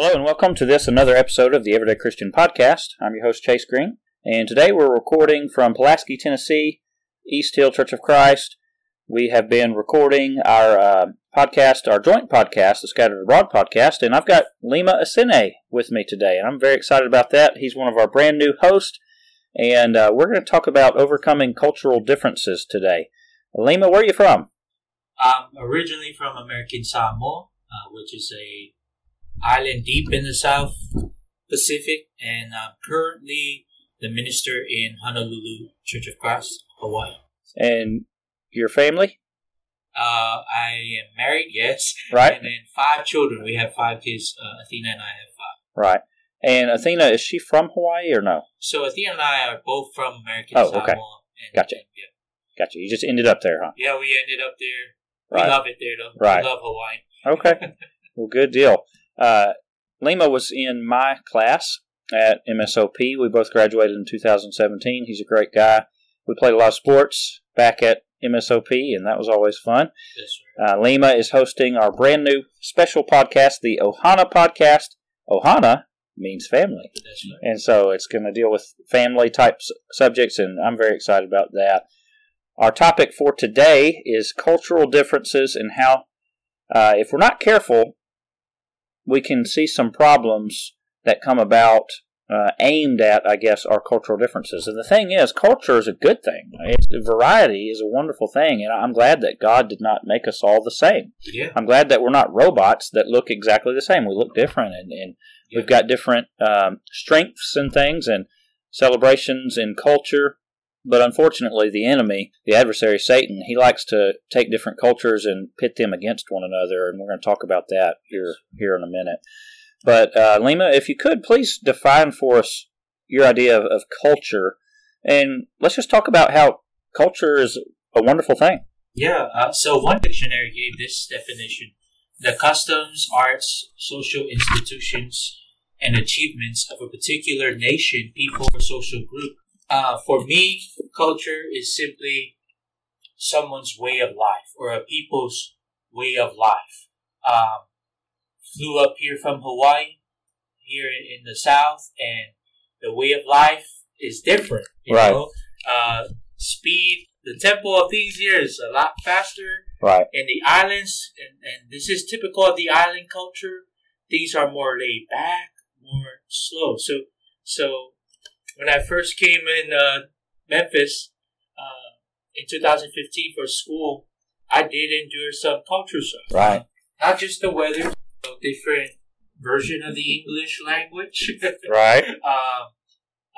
Hello and welcome to this another episode of the Everyday Christian Podcast. I'm your host Chase Green, and today we're recording from Pulaski, Tennessee, East Hill Church of Christ. We have been recording our uh, podcast, our joint podcast, the Scattered Abroad podcast, and I've got Lima Asene with me today, and I'm very excited about that. He's one of our brand new hosts, and uh, we're going to talk about overcoming cultural differences today. Lima, where are you from? I'm originally from American Samoa, uh, which is a island deep in the South Pacific, and I'm currently the minister in Honolulu Church of Christ, Hawaii. And your family? Uh, I am married, yes. Right. And then five children. We have five kids. Uh, Athena and I have five. Right. And Athena, is she from Hawaii or no? So Athena and I are both from American Oh, Samoa. okay. And, Gotcha. and, yeah. Gotcha. You just ended up there, huh? yeah, we ended up there. We Right. love it there, though. Right. We love Hawaii. Okay. well, good deal. Uh, Lima was in my class at MSOP. We both graduated in 2017. He's a great guy. We played a lot of sports back at MSOP, and that was always fun. Uh, Lima is hosting our brand new special podcast, the Ohana Podcast. Ohana means family. And so it's going to deal with family type subjects, and I'm very excited about that. Our topic for today is cultural differences and how, uh, if we're not careful, we can see some problems that come about uh, aimed at, I guess, our cultural differences. And the thing is, culture is a good thing. It's, variety is a wonderful thing, and I'm glad that God did not make us all the same. Yeah. I'm glad that we're not robots that look exactly the same. We look different, and, and we've got different um, strengths and things, and celebrations and culture. But unfortunately, the enemy, the adversary Satan, he likes to take different cultures and pit them against one another, and we're going to talk about that here here in a minute. But uh, Lima, if you could please define for us your idea of, of culture, and let's just talk about how culture is a wonderful thing. Yeah, uh, so one dictionary gave this definition the customs, arts, social institutions, and achievements of a particular nation, people, or social group. Uh, for me, culture is simply someone's way of life or a people's way of life. Um, flew up here from Hawaii, here in the South, and the way of life is different. You Right. know, uh, speed. The tempo of these years is a lot faster Right. in the islands, and, and this is typical of the island culture. Things are more laid back, more slow. So, so when I first came in uh, Memphis uh, in 2015 for school, I did endure some culture shock. Right. Not just the weather, a different version of the English language. Right. uh,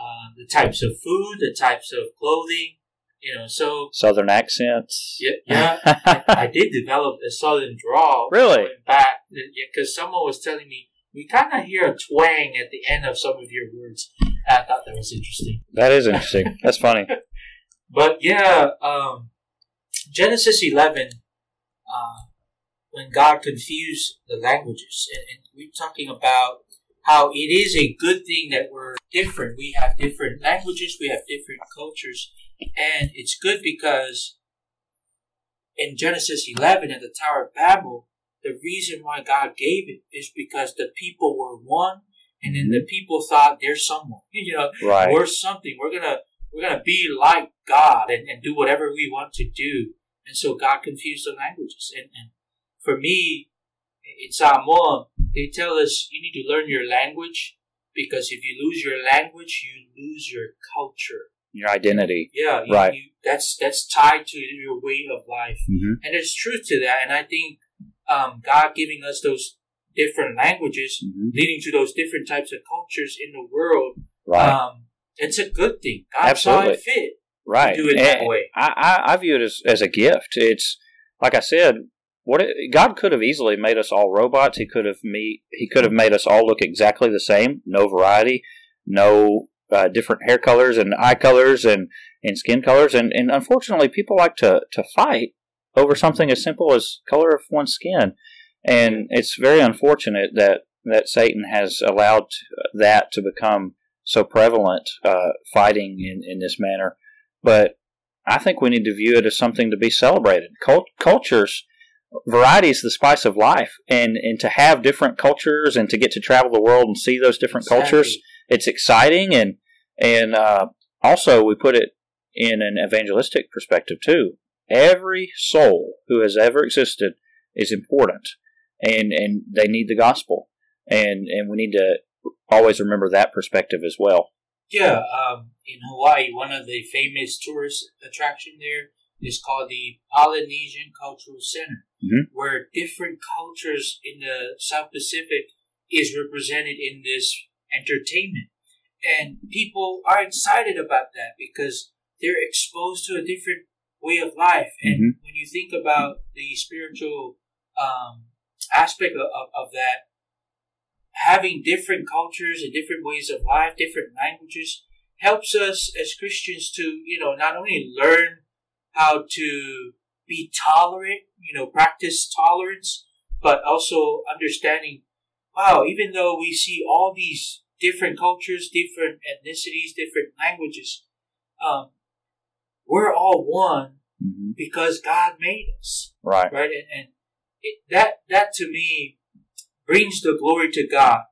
the types of food, the types of clothing, you know. So Southern accents. yeah, yeah, I, I did develop a southern drawl. Really? back because someone was telling me we kind of hear a twang at the end of some of your words. I thought that was interesting. That is interesting. That's funny. But yeah, um, Genesis 11, uh, when God confused the languages, and, and we're talking about how it is a good thing that we're different. We have different languages, we have different cultures, and it's good because in Genesis 11 at the Tower of Babel, the reason why God gave it is because the people were one, and then the people thought they're someone. You know, Right. we're something. We're gonna we're gonna be like God and, and do whatever we want to do. And so God confused the languages. And, and for me, in Samoa, they tell us you need to learn your language because if you lose your language, you lose your culture. Your identity. Yeah, you, Right. you, that's that's tied to your way of life, Mm-hmm. and there's truth to that. And I think um, God giving us those different languages, Mm-hmm. leading to those different types of cultures in the world, Right. um, it's a good thing. God Absolutely. saw it fit. right. do it that way. I, I, I view it as, as a gift. It's like I said. What it, God could have easily made us all robots. He could have me. He could have made us all look exactly the same. No variety. No uh, different hair colors and eye colors and, and skin colors. And, and unfortunately, people like to, to fight over something as simple as color of one's skin. And it's very unfortunate that, that Satan has allowed that to become so prevalent, uh, fighting in, in this manner. But I think we need to view it as something to be celebrated. Cult- cultures variety is the spice of life, and and to have different cultures and to get to travel the world and see those different Exactly. cultures, it's exciting and and uh, also we put it in an evangelistic perspective too. Every soul who has ever existed is important, and and they need the gospel, and and we need to always remember that perspective as well. Yeah, um, in Hawaii, one of the famous tourist attraction there is called the Polynesian Cultural Center, Mhm. where different cultures in the South Pacific is represented in this entertainment, and people are excited about that because they're exposed to a different way of life. And Mhm. when you think about the spiritual um, aspect of, of, of that, having different cultures and different ways of life, different languages, helps us as Christians to, you know, not only learn how to be tolerant, you know, practice tolerance, but also understanding, wow, even though we see all these different cultures, different ethnicities, different languages, um, we're all one hmm because God made us Right. right? And, and it, that that to me brings the glory to God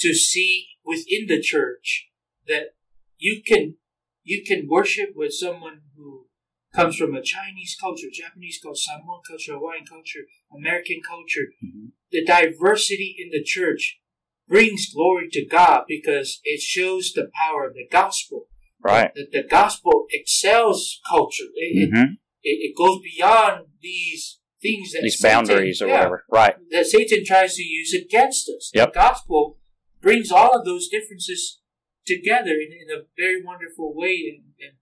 to see within the church that you can you can worship with someone who comes from a Chinese culture, Japanese culture, Samoan culture, Hawaiian culture, American culture. Mhm. The diversity in the church brings glory to God because it shows the power of the gospel. Right. That the gospel excels culture. It, it, hmm it, it goes beyond these things that These Satan- boundaries or yeah, whatever. Right. that Satan tries to use against us. Yep. The gospel brings all of those differences together in, in a very wonderful way, and, and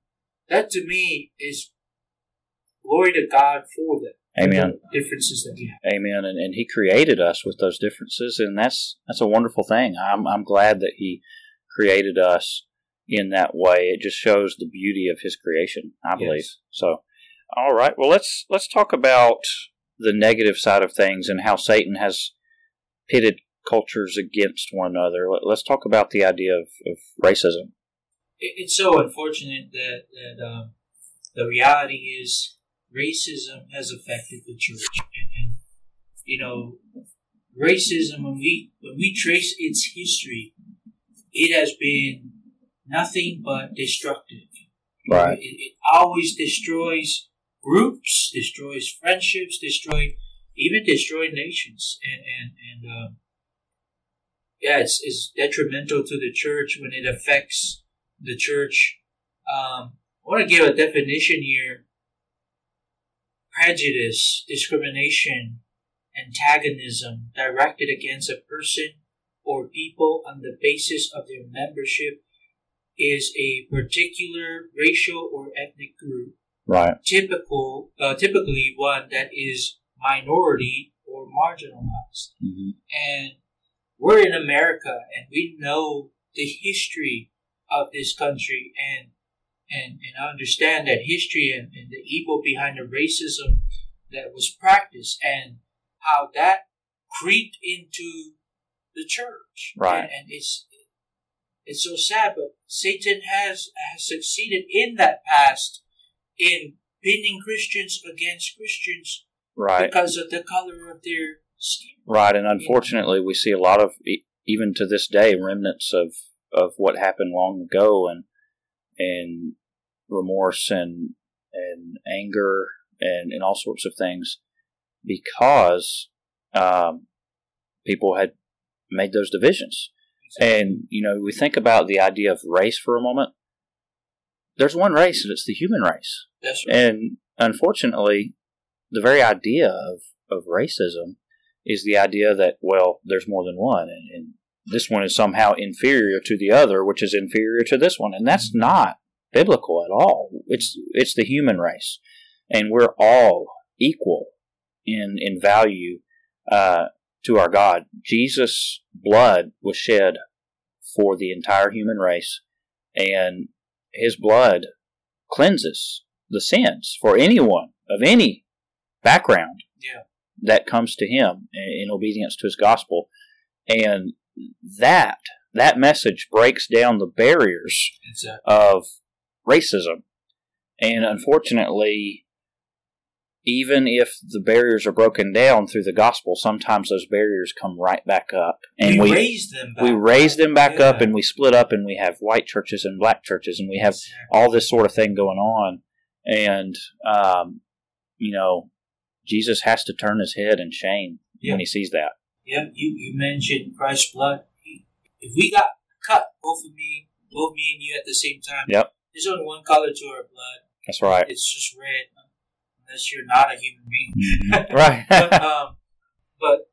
that to me is glory to God for them. Amen. The differences that we have. Amen. And, and He created us with those differences, and that's that's a wonderful thing. I'm I'm glad that He created us in that way. It just shows the beauty of His creation. I believe Yes. so. All right. Well, let's let's talk about the negative side of things and how Satan has pitted cultures against one another. Let, let's talk about the idea of, of racism. It's so unfortunate that that um, the reality is racism has affected the church, and, and you know, racism when we when we trace its history, it has been nothing but destructive. Right. It, it always destroys groups, destroys friendships, destroy even destroy nations, and and and um, yeah, it's it's detrimental to the church when it affects the church. Um, I want to give a definition here: prejudice, discrimination, antagonism directed against a person or people on the basis of their membership is a particular racial or ethnic group, Right. typical, uh, typically one that is minority or marginalized. hmm And we're in America, and we know the history of this country, and and and understand that history and, and the evil behind the racism that was practiced, and how that creeped into the church. Right. And, and it's it's so sad, but Satan has has succeeded in that past in pinning Christians against Christians Right. because of the color of their skin. Right, and unfortunately, we see a lot of even to this day remnants of of what happened long ago, and and remorse and and anger and and all sorts of things because um, people had made those divisions. And you know, we think about the idea of race for a moment. There's one race, and it's the human race. That's right. And unfortunately, the very idea of, of racism is the idea that, well, there's more than one, and, and this one is somehow inferior to the other, which is inferior to this one. And that's not biblical at all. It's, it's the human race. And we're all equal in, in value uh, to our God. Jesus' blood was shed for the entire human race, and his blood cleanses the sins for anyone of any background Yeah. that comes to him in obedience to his gospel and that that message breaks down the barriers a of racism and unfortunately even if the barriers are broken down through the gospel, sometimes those barriers come right back up, and we, we raise them back. we raise them back up, and we split up, and we have white churches and black churches, and we have all this sort of thing going on, and um, you know, Jesus has to turn his head in shame Yeah. when he sees that. Yeah, you, you mentioned Christ's blood. If we got cut, both of me, both me and you at the same time, Yep. there's only one color to our blood. That's right. It's just red, unless you're not a human being. right. but, um, but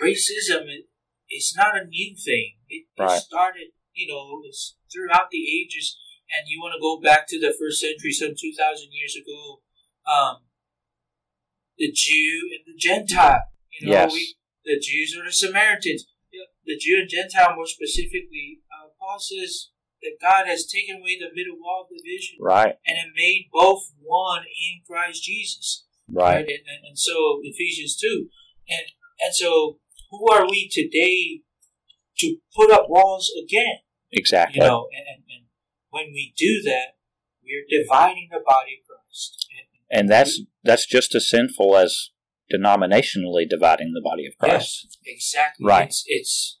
racism, it, it's not a new thing. It, it started, you know, it's throughout the ages. And you want to go back to the first century, some 2,000 years ago, um, the Jew and the Gentile. You know, Yes. we, the Jews or the Samaritans. The Jew and Gentile, more specifically, uh, Paul says that God has taken away the middle wall of division right. and it made both one in Christ Jesus Right. And, and, and so Ephesians two, and and so who are we today to put up walls again? Exactly. You know, and, and, when we do that, we're dividing the body of Christ. And, and that's that's just as sinful as denominationally dividing the body of Christ. yes, exactly. Right. It's it's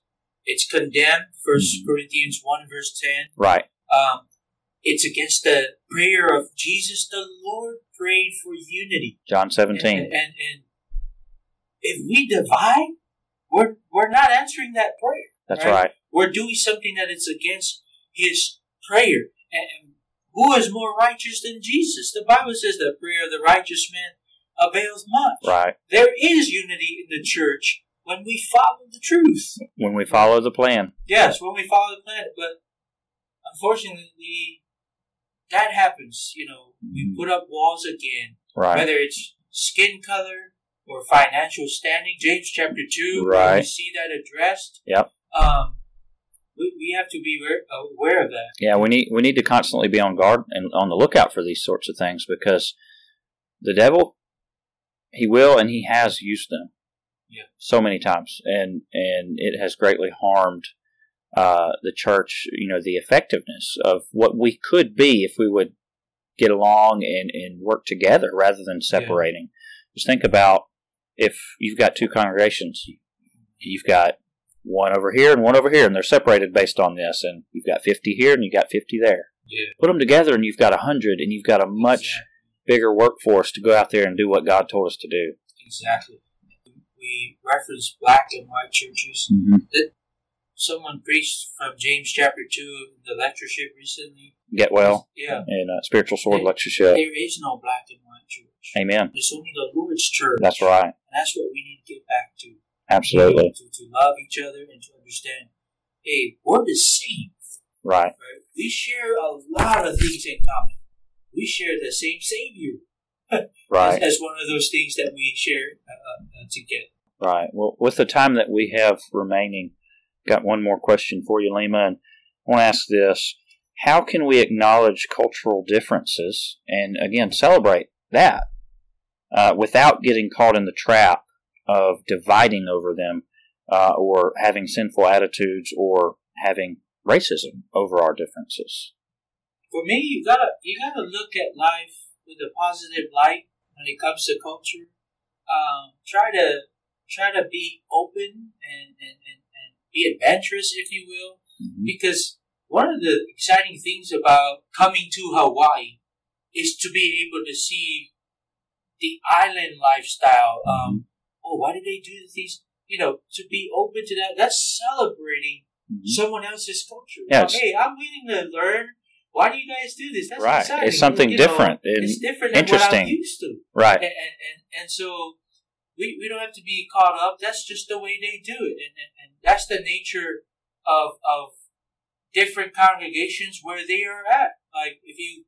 it's condemned. 1st Mhm. Corinthians one verse ten. Right. Um, it's against the prayer of Jesus. The Lord prayed for unity. John And, 17. and, and, and if we divide, we're we're not answering that prayer. That's right. right. We're doing something that is against His prayer. And, and who is more righteous than Jesus? The Bible says the prayer of the righteous man avails much. Right. There is unity in the church when we follow the truth. When we follow the plan. Yes, when we follow the plan. But unfortunately, that happens. You know, we Mhm. put up walls again Right. whether it's skin color or financial standing. James chapter 2, where we see that addressed. Yep. Um, we, we have to be aware, aware of that. Yeah, we need we need to constantly be on guard and on the lookout for these sorts of things because the devil he will and he has used them Yeah. so many times and and it has greatly harmed uh, the church you know the effectiveness of what we could be if we would get along and, and work together rather than separating just think about if you've got two congregations you've got one over here and one over here and they're separated based on this and you've got 50 here and you've got 50 there Yeah. put them together and you've got a hundred and you've got a much bigger workforce to go out there and do what God told us to do. Exactly. We reference black and white churches. Mm-hmm. Someone preached from James chapter 2 in the lectureship recently. Getwell Yeah. and uh, spiritual sword Hey, lectureship. There is no black and white church. Amen. There's only the Lord's church. That's right. And that's what we need to get back to. Absolutely To, to love each other and to understand, hey, we're the same. right. Right? We share a lot of things in common. We share the same Savior. Right. That's one of those things that we share uh, together. Right. Well, with the time that we have remaining, got one more question for you, Lima, and I want to ask this: How can we acknowledge cultural differences and again celebrate that uh, without getting caught in the trap of dividing over them, uh, or having sinful attitudes, or having racism over our differences? For me, you gotta you gotta look at life with a positive light when it comes to culture. Um, try to try to be open and, and, and, and be adventurous, if you will. Mhm. because one of the exciting things about coming to Hawaii is to be able to see the island lifestyle. Um, oh, why do they do these? You know, to be open to that. That's celebrating Mhm. someone else's culture. Now, hey, I'm willing to learn. Why do you guys do this? That's Right. exciting. It's something You different it's different than what I'm interesting. used to Right. and, and, and, and so we, we don't have to be caught up. That's just the way they do it. And, and, and that's the nature of, of different congregations where they are at. Like if you,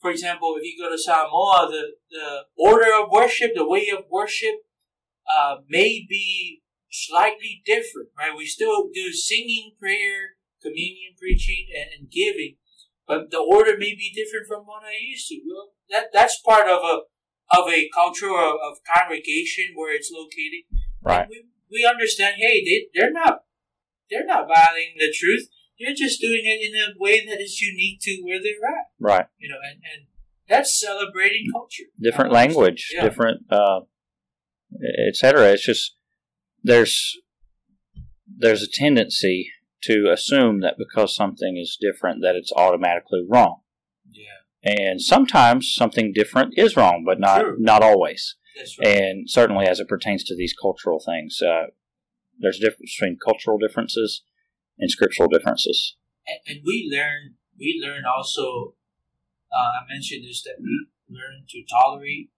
for example, if you go to Samoa, the, the order of worship, the way of worship, uh, may be slightly different, right? We still do singing, prayer, communion, preaching, and, and giving, but the order may be different from what I used to. Well, that that's part of a of a culture of, of congregation where it's located. Right. And we, we understand. Hey, they they're not they're not violating the truth. They're just doing it in a way that is unique to where they're at. Right. You know, and and that's celebrating culture. different language, Yeah. different, uh, etc. It's just there's there's a tendency to assume that because something is different, that it's automatically wrong. Yeah, And sometimes something different is wrong, but not True. not always. that's right. And certainly, as it pertains to these cultural things, uh, there's a difference between cultural differences and scriptural differences. and, and we learn we learn also uh, I mentioned this that we learn to tolerate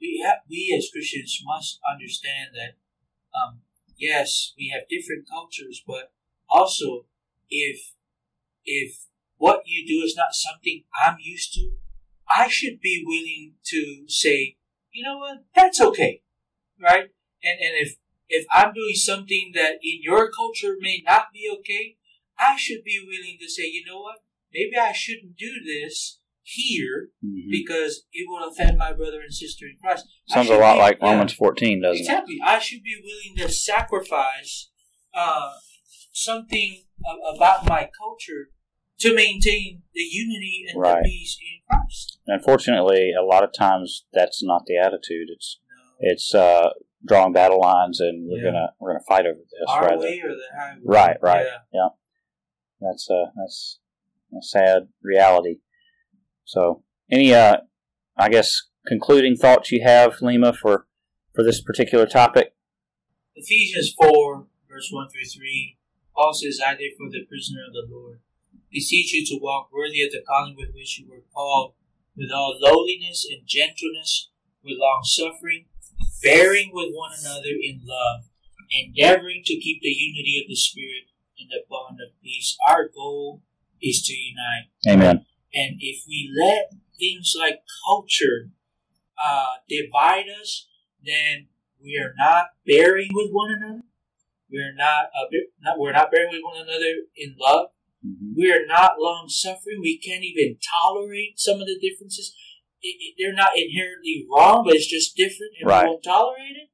we have we as Christians must understand that um, yes we have different cultures but also if if what you do is not something I'm used to I should be willing to say you know what that's okay right and and if if I'm doing something that in your culture may not be okay I should be willing to say, you know what? Maybe I shouldn't do this here Mhm. because it will offend my brother and sister in Christ. Sounds a lot be- like Romans 14, doesn't it? Exactly. I should be willing to sacrifice uh, something about my culture to maintain the unity and Right. the peace in Christ. Unfortunately, a lot of times that's not the attitude. It's No. it's uh, drawing battle lines, and we're Yeah. gonna we're gonna fight over this. Our rather, way or the highway. Right, right. Yeah. that's uh, that's a sad reality. So, any uh, I guess concluding thoughts you have, Lima, for for this particular topic? Ephesians 4, verse 1 through 3, Paul says, I therefore, the prisoner of the Lord, beseech you to walk worthy of the calling with which you were called, with all lowliness and gentleness, with long suffering, bearing with one another in love, endeavoring to keep the unity of the Spirit in the bond of peace. Our goal is to unite. Amen. And if we let things like culture uh, divide us, then we are not bearing with one another. We are not, uh, be- not we're not bearing with one another in love. Mhm. We are not long suffering. We can't even tolerate some of the differences. It, it- they're not inherently wrong, but it's just different, and Right. we won't tolerate it.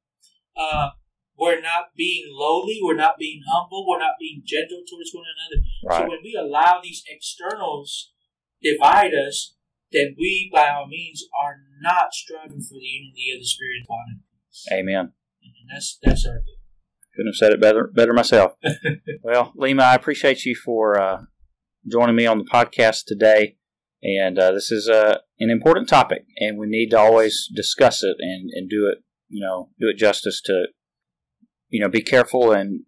Uh, we're not being lowly. We're not being humble. We're not being gentle towards one another. So when we allow these externals divide us, then we, by all means, are not striving for the unity of the Spirit of. Amen. And that's that's our goal. Couldn't have said it better better myself. well, Lima, I appreciate you for uh, joining me on the podcast today. And uh, this is uh, an important topic, and we need to always discuss it and, and do it, you know, do it justice to, you know, be careful and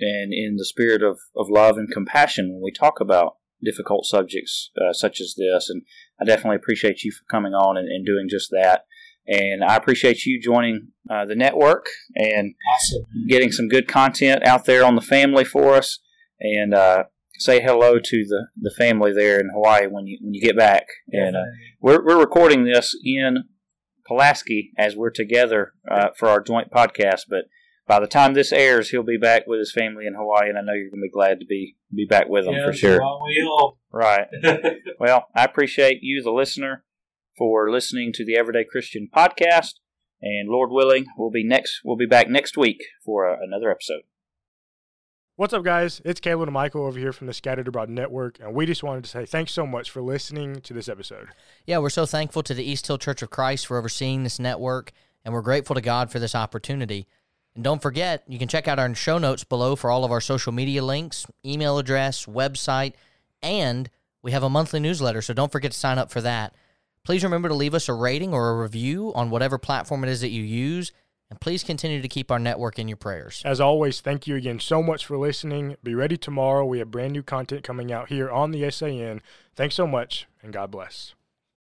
and in the spirit of, of love and compassion when we talk about difficult subjects uh, such as this. And I definitely appreciate you for coming on and, and doing just that. And I appreciate you joining uh, the network and Awesome. getting some good content out there on the family for us. And uh, say hello to the, the family there in Hawaii when you when you get back. And uh, we're we're recording this in Pulaski as we're together uh, for our joint podcast. But by the time this airs, he'll be back with his family in Hawaii, and I know you're going to be glad to be be back with him yeah, for sure. a long way home. Right. Well, I appreciate you, the listener, for listening to the Everyday Christian podcast. And Lord willing, we'll be next. We'll be back next week for uh, another episode. What's up, guys? It's Caleb and Michael over here from the Scattered Abroad Network, and we just wanted to say thanks so much for listening to this episode. Yeah, we're so thankful to the East Hill Church of Christ for overseeing this network, and we're grateful to God for this opportunity. And don't forget, you can check out our show notes below for all of our social media links, email address, website, and we have a monthly newsletter, so don't forget to sign up for that. Please remember to leave us a rating or a review on whatever platform it is that you use, and please continue to keep our network in your prayers. As always, thank you again so much for listening. Be ready tomorrow. We have brand new content coming out here on the SAN. Thanks so much, and God bless.